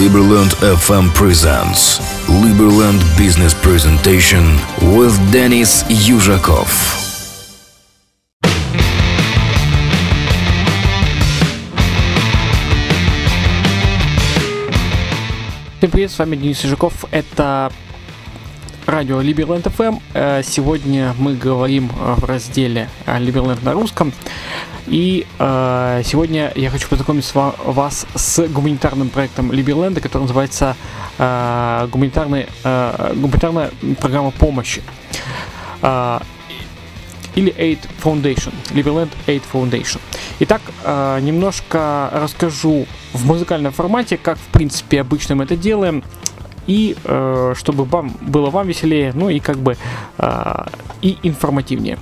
Liberland FM presents Liberland Business Presentation with Denis Yuzhakov. Всем привет, с вами Денис Ежиков. Это радио Liberland FM. Э, Сегодня мы говорим в разделе Liberland на русском. И э, сегодня я хочу познакомить вас с гуманитарным проектом Liberland, который называется э, гуманитарный, э, гуманитарная программа помощи. Э, или Aid Foundation, Liberland Aid Foundation. Итак, э, немножко расскажу в музыкальном формате, как в принципе обычно мы это делаем, и э, чтобы вам было вам веселее, ну и как бы э, и информативнее.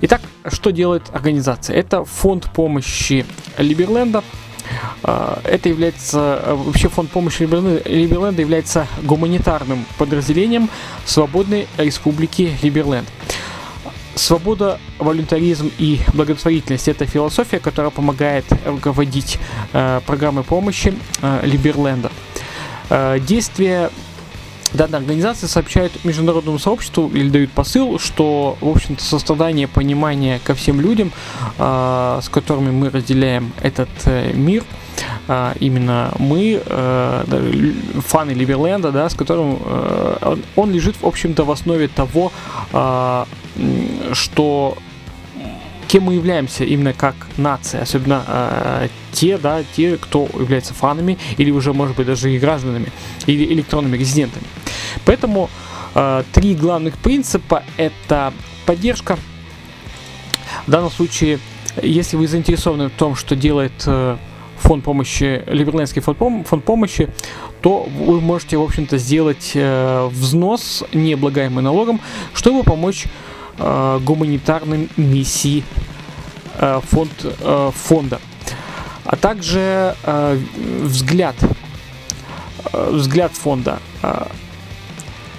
Итак, что делает организация? Это фонд помощи Либерленда. Э, Это является, э, вообще фонд помощи Либерленда является гуманитарным подразделением Свободной Республики Либерленд. Свобода, волюнтаризм и благотворительность – это философия, которая помогает руководить э, программой помощи Либерленда. Э, действия данной организации сообщают международному сообществу или дают посыл, что, в общем-то, сострадание, понимание ко всем людям, э, с которыми мы разделяем этот э, мир, э, именно мы, э, фаны Ливерленда, да, с которым э, он, он лежит, в общем-то, в основе того, э, что кем мы являемся именно как нация, особенно э, те, да, те, кто является фанами или уже, может быть, даже и гражданами или электронными резидентами. Поэтому э, три главных принципа это поддержка. В данном случае, если вы заинтересованы в том, что делает э, фонд помощи, Либерлендский фонд, пом- фонд помощи, то вы можете, в общем-то, сделать э, взнос, не облагаемый налогом, чтобы помочь э, гуманитарной миссии э, фонд, э, фонда. А также э, взгляд, э, взгляд фонда. Э,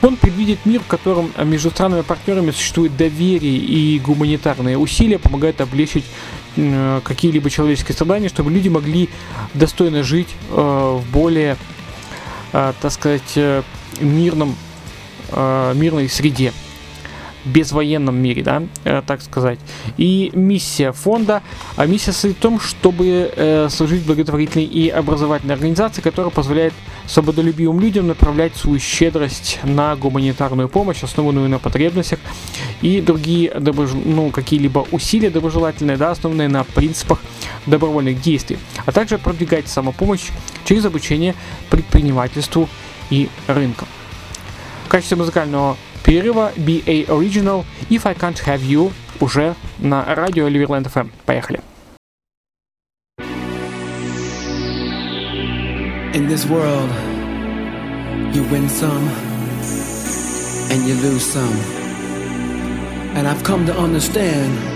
Он предвидит мир, в котором между странами партнерами существует доверие и гуманитарные усилия помогают облегчить э, какие-либо человеческие страдания, чтобы люди могли достойно жить э, в более, э, так сказать, э, мирном, э, мирной среде безвоенном мире, да, э, так сказать. И миссия фонда, а миссия состоит в том, чтобы э, служить благотворительной и образовательной организации, которая позволяет свободолюбивым людям направлять свою щедрость на гуманитарную помощь, основанную на потребностях и другие доброж... ну, какие-либо усилия доброжелательные, да, основанные на принципах добровольных действий, а также продвигать самопомощь через обучение предпринимательству и рынкам. В качестве музыкального перерыва BA Original If I Can't Have You уже на радио Ливерленд FM. Поехали. In this world, you win some and you lose some. And I've come to understand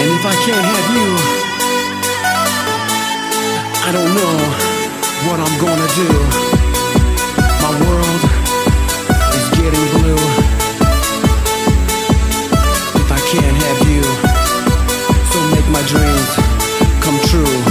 And if I can't have you, I don't know what I'm gonna do. My world is getting blue. If I can't have you, so make my dreams come true.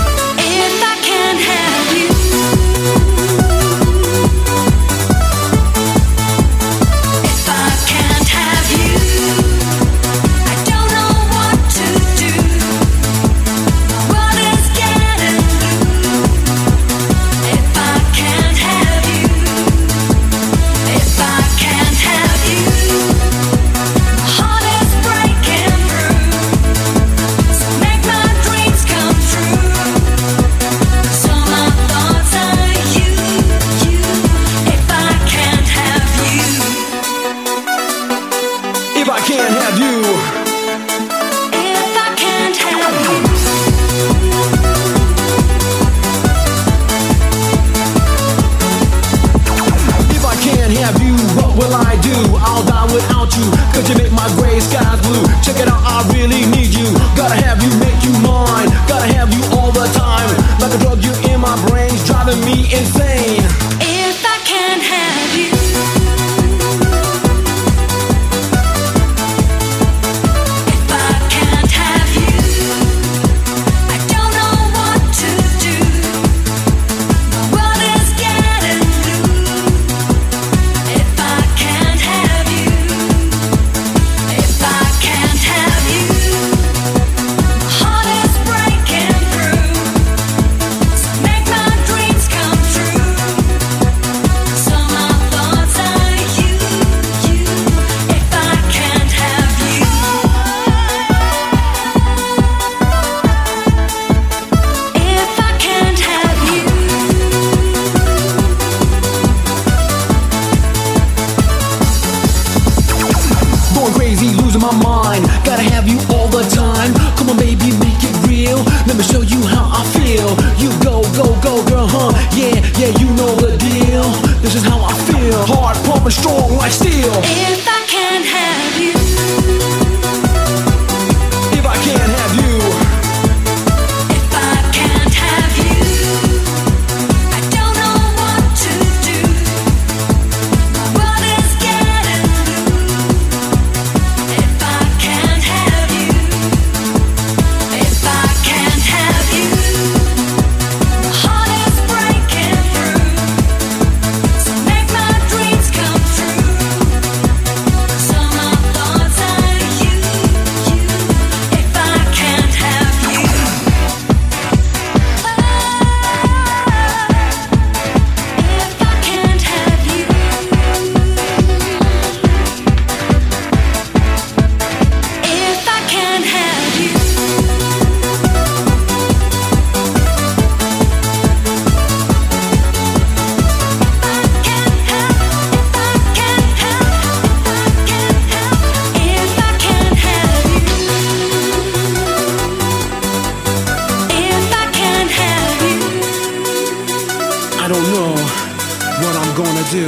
What I'm gonna do.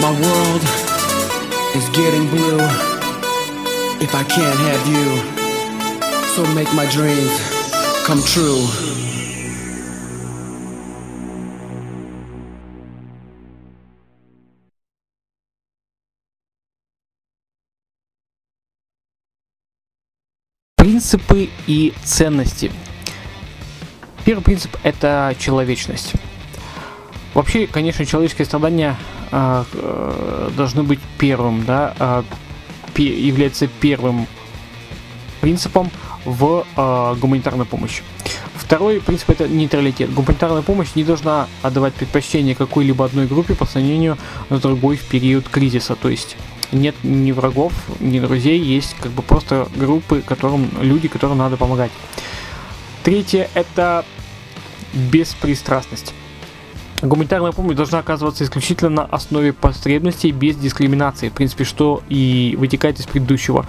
My world is getting blue. If I can't have you, so make my dreams come true. Принципы и ценности. Первый принцип – это человечность. Вообще, конечно, человеческие страдания а, э, должны быть первым, да, а, пе- является первым принципом в а, гуманитарной помощи. Второй принцип это нейтралитет. Гуманитарная помощь не должна отдавать предпочтение какой-либо одной группе по сравнению с другой в период кризиса. То есть нет ни врагов, ни друзей, есть как бы просто группы, которым люди, которым надо помогать. Третье это беспристрастность. Гуманитарная помощь должна оказываться исключительно на основе потребностей без дискриминации, в принципе, что и вытекает из предыдущего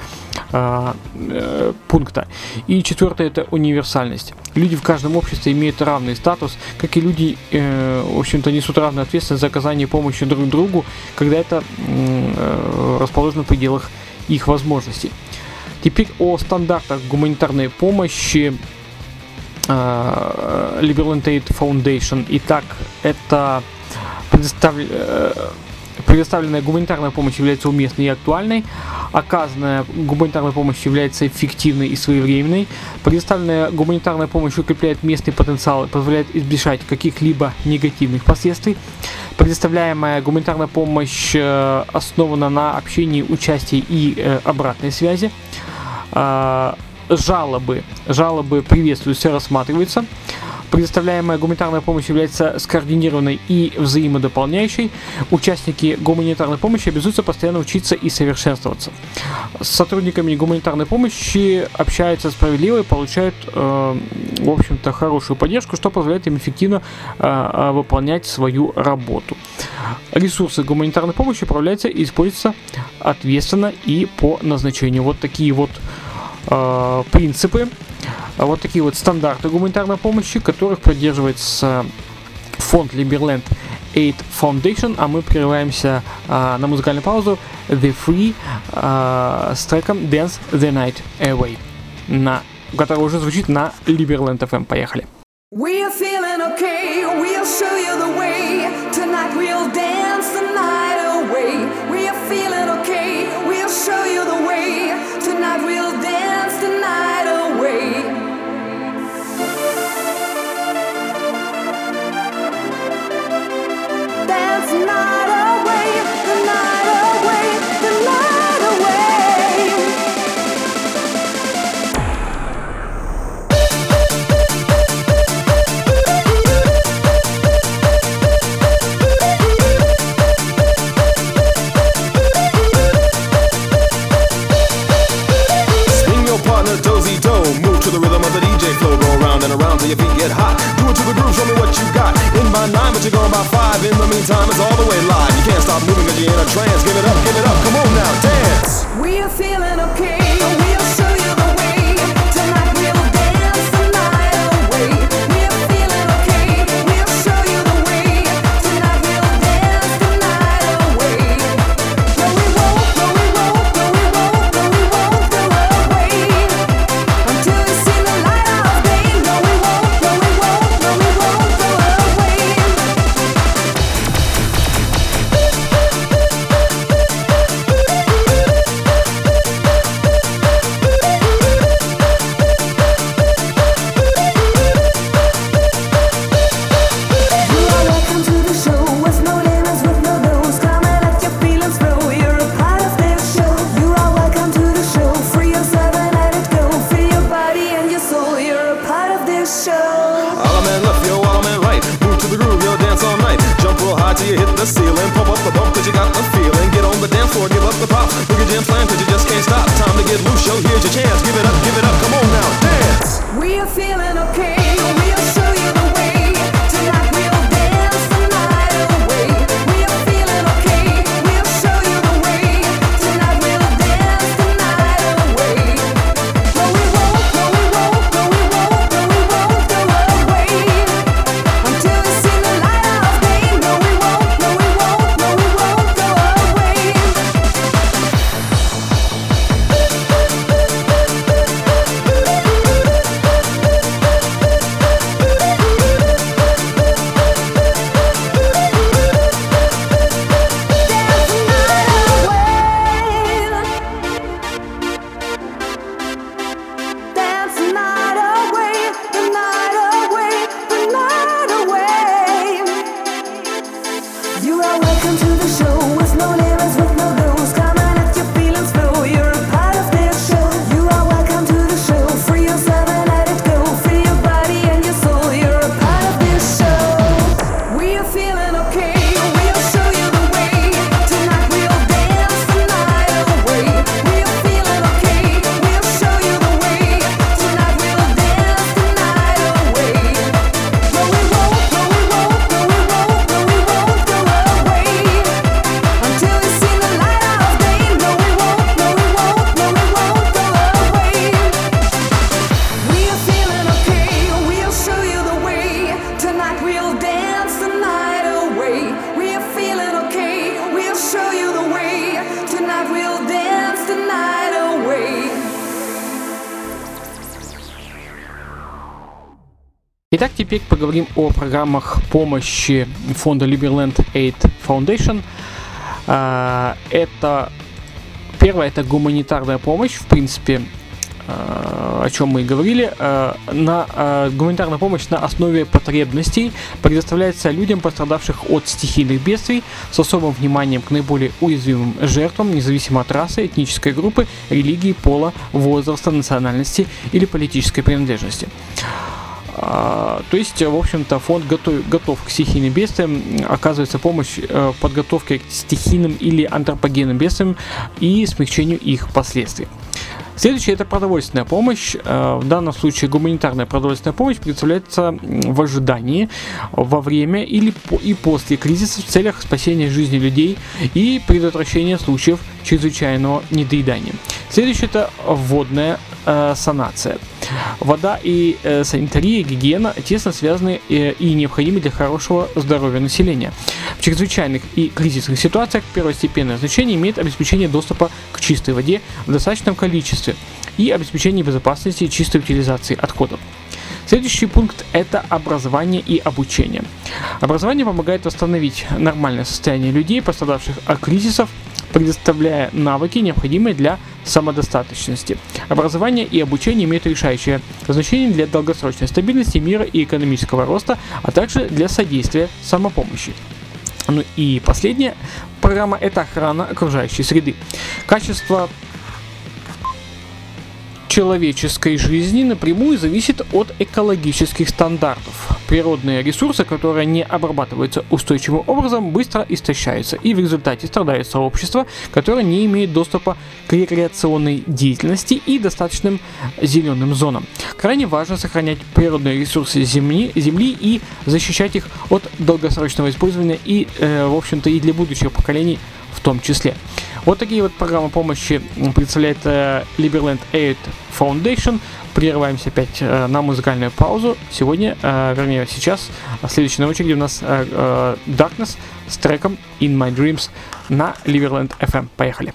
а, э, пункта. И четвертое это универсальность. Люди в каждом обществе имеют равный статус, как и люди, э, в общем-то, несут равную ответственность за оказание помощи друг другу, когда это э, расположено в пределах их возможностей. Теперь о стандартах гуманитарной помощи э, Liberal Aid Foundation. Итак, это предоставля- э, предоставленная гуманитарная помощь является уместной и актуальной, оказанная гуманитарная помощь является эффективной и своевременной, предоставленная гуманитарная помощь укрепляет местный потенциал и позволяет избежать каких-либо негативных последствий, предоставляемая гуманитарная помощь э, основана на общении, участии и э, обратной связи, жалобы. Жалобы приветствуются, рассматриваются. Предоставляемая гуманитарная помощь является скоординированной и взаимодополняющей. Участники гуманитарной помощи обязуются постоянно учиться и совершенствоваться. С сотрудниками гуманитарной помощи общаются справедливо и получают, э, в общем-то, хорошую поддержку, что позволяет им эффективно э, э, выполнять свою работу. Ресурсы гуманитарной помощи управляются и используются ответственно и по назначению. Вот такие вот э, принципы, а вот такие вот стандарты гуманитарной помощи, которых придерживается фонд Liberland Aid Foundation, а мы прерываемся а, на музыкальную паузу The Free а, с треком Dance the Night Away, на, который уже звучит на Liberland FM. Поехали. We're feeling okay, we'll show you the Итак, теперь поговорим о программах помощи фонда Liberland Aid Foundation. А, Это первое, это гуманитарная помощь, в принципе, а, о чем мы и говорили. А, На гуманитарная помощь на основе потребностей предоставляется людям, пострадавших от стихийных бедствий, с особым вниманием к наиболее уязвимым жертвам, независимо от расы, этнической группы, религии, пола, возраста, национальности или политической принадлежности. А, То есть, в общем-то, фонд готов, готов к стихийным бедствиям, оказывается помощь э, в подготовке к стихийным или антропогенным бедствиям и смягчению их последствий. Следующее это продовольственная помощь. Э, В данном случае гуманитарная продовольственная помощь предоставляется м, в ожидании, во время или по- и после кризиса в целях спасения жизни людей и предотвращения случаев чрезвычайного недоедания. Следующее это водная э, санация. Вода и э, санитария, гигиена тесно связаны э, и необходимы для хорошего здоровья населения. В чрезвычайных и кризисных ситуациях первостепенное значение имеет обеспечение доступа к чистой воде в достаточном количестве и обеспечение безопасности и чистой утилизации отходов. Следующий пункт – это образование и обучение. Образование помогает восстановить нормальное состояние людей, пострадавших от кризисов, предоставляя навыки, необходимые для самодостаточности. Образование и обучение имеют решающее значение для долгосрочной стабильности мира и экономического роста, а также для содействия самопомощи. Ну и последняя программа – это охрана окружающей среды. Качество человеческой жизни напрямую зависит от экологических стандартов. Природные ресурсы, которые не обрабатываются устойчивым образом, быстро истощаются, и в результате страдает сообщество, которое не имеет доступа к рекреационной деятельности и достаточным зеленым зонам. Крайне важно сохранять природные ресурсы земли, земли и защищать их от долгосрочного использования и, э, в общем-то, и для будущих поколений в том числе. Вот такие вот программы помощи представляет э, Liberland Aid Foundation. Прерываемся опять э, на музыкальную паузу. Сегодня, э, вернее сейчас, следующий на очереди у нас э, э, Darkness с треком In My Dreams на Liberland FM. Поехали.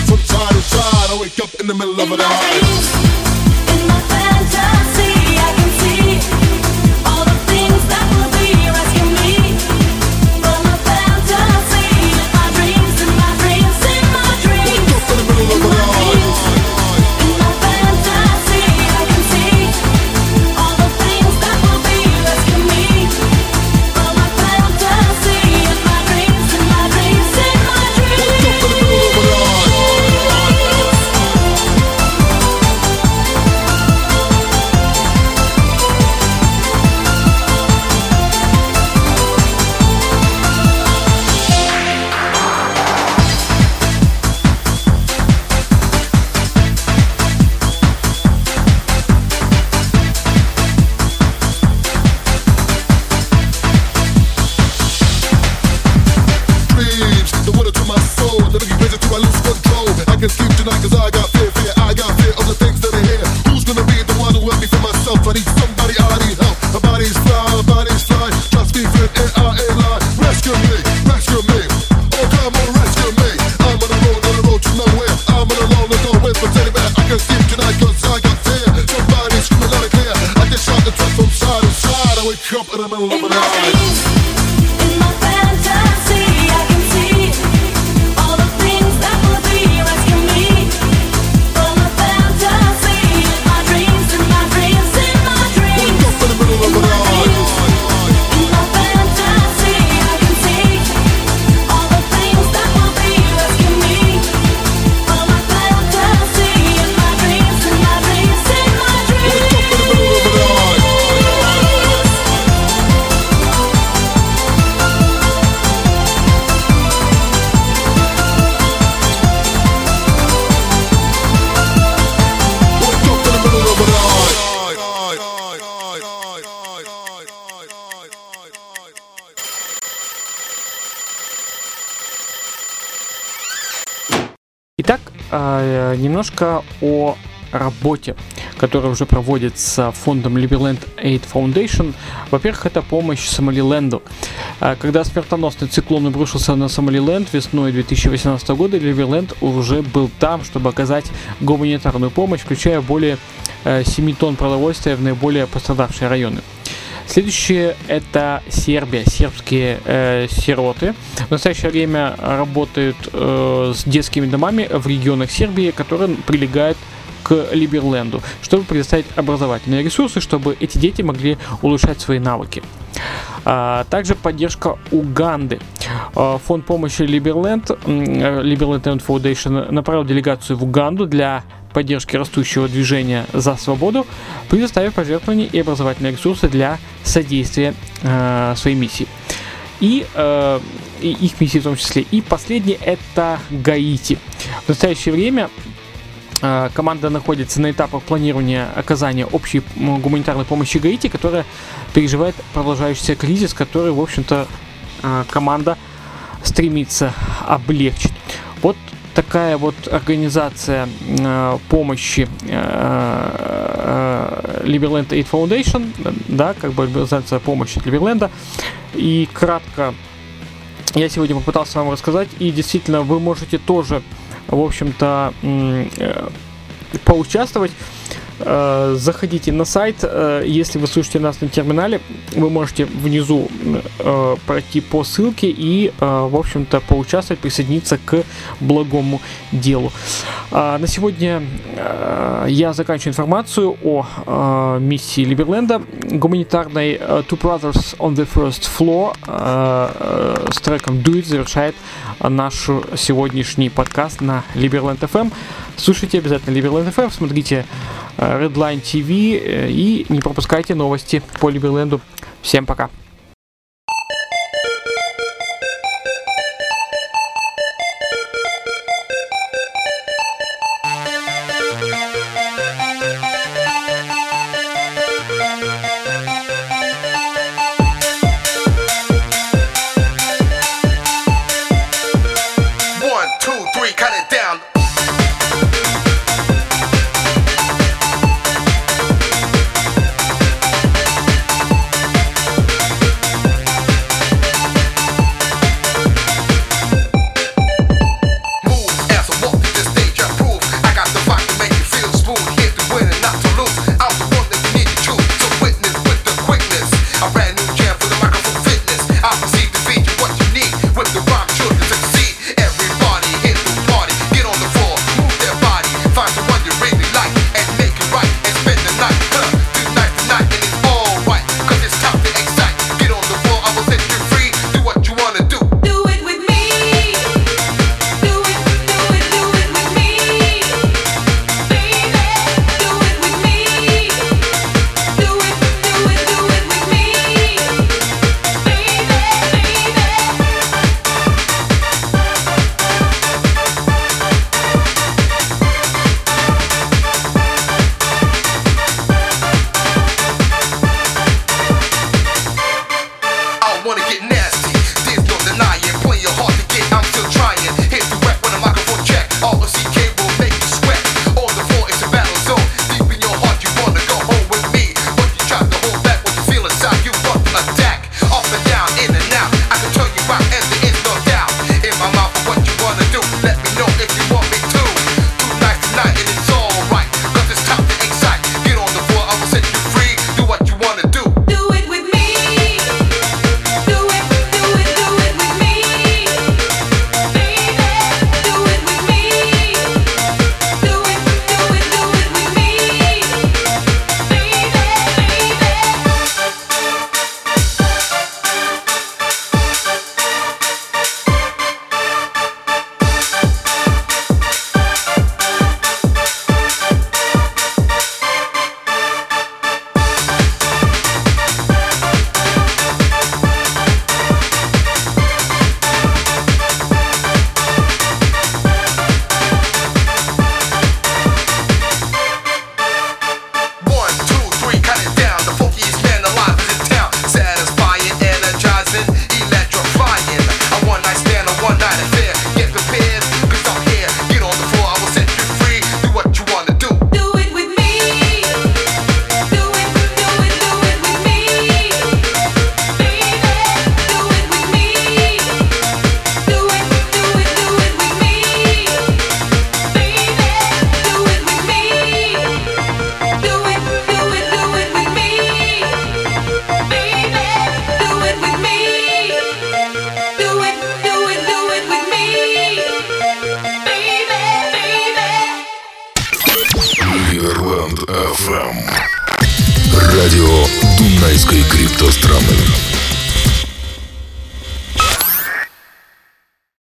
From side to side. I wake up in the middle of the night. Э, немножко о работе, которая уже проводится фондом Liberland Aid Foundation. Во-первых, это помощь Сомалиленду. Э, Когда смертоносный циклон обрушился на Сомалиленд весной 2018 года, Liberland уже был там, чтобы оказать гуманитарную помощь, включая более э, 7 тонн продовольствия в наиболее пострадавшие районы. Следующее это Сербия, сербские э, сироты. В настоящее время работают э, с детскими домами в регионах Сербии, которые прилегают к Либерленду, чтобы предоставить образовательные ресурсы, чтобы эти дети могли улучшать свои навыки. А, также поддержка Уганды. А, Фонд помощи Либерленд, э, Aid Foundation направил делегацию в Уганду для поддержки растущего движения за свободу, предоставив пожертвования и образовательные ресурсы для содействия э, своей миссии. И, э, и их миссии в том числе. И последний это Гаити. В настоящее время э, команда находится на этапах планирования оказания общей гуманитарной помощи Гаити, которая переживает продолжающийся кризис, который, в общем-то, э, команда стремится облегчить. Такая вот организация э, помощи э, э, Liberland Aid Foundation, да, как бы организация помощи от Liberland. И кратко я сегодня попытался вам рассказать, и действительно вы можете тоже, в общем-то, э, поучаствовать. Э, Заходите на сайт, э, если вы слушаете нас на терминале, вы можете внизу э, пройти по ссылке и, в общем-то, поучаствовать, присоединиться к благому делу. А, На сегодня я заканчиваю информацию о миссии Либерленда гуманитарной Two Brothers on the First Floor с треком Do It завершает наш сегодняшний подкаст на Liberland FM. Слушайте обязательно Liberland FM, смотрите э, Redline TV э, и не пропускайте новости по Liberland. Всем пока.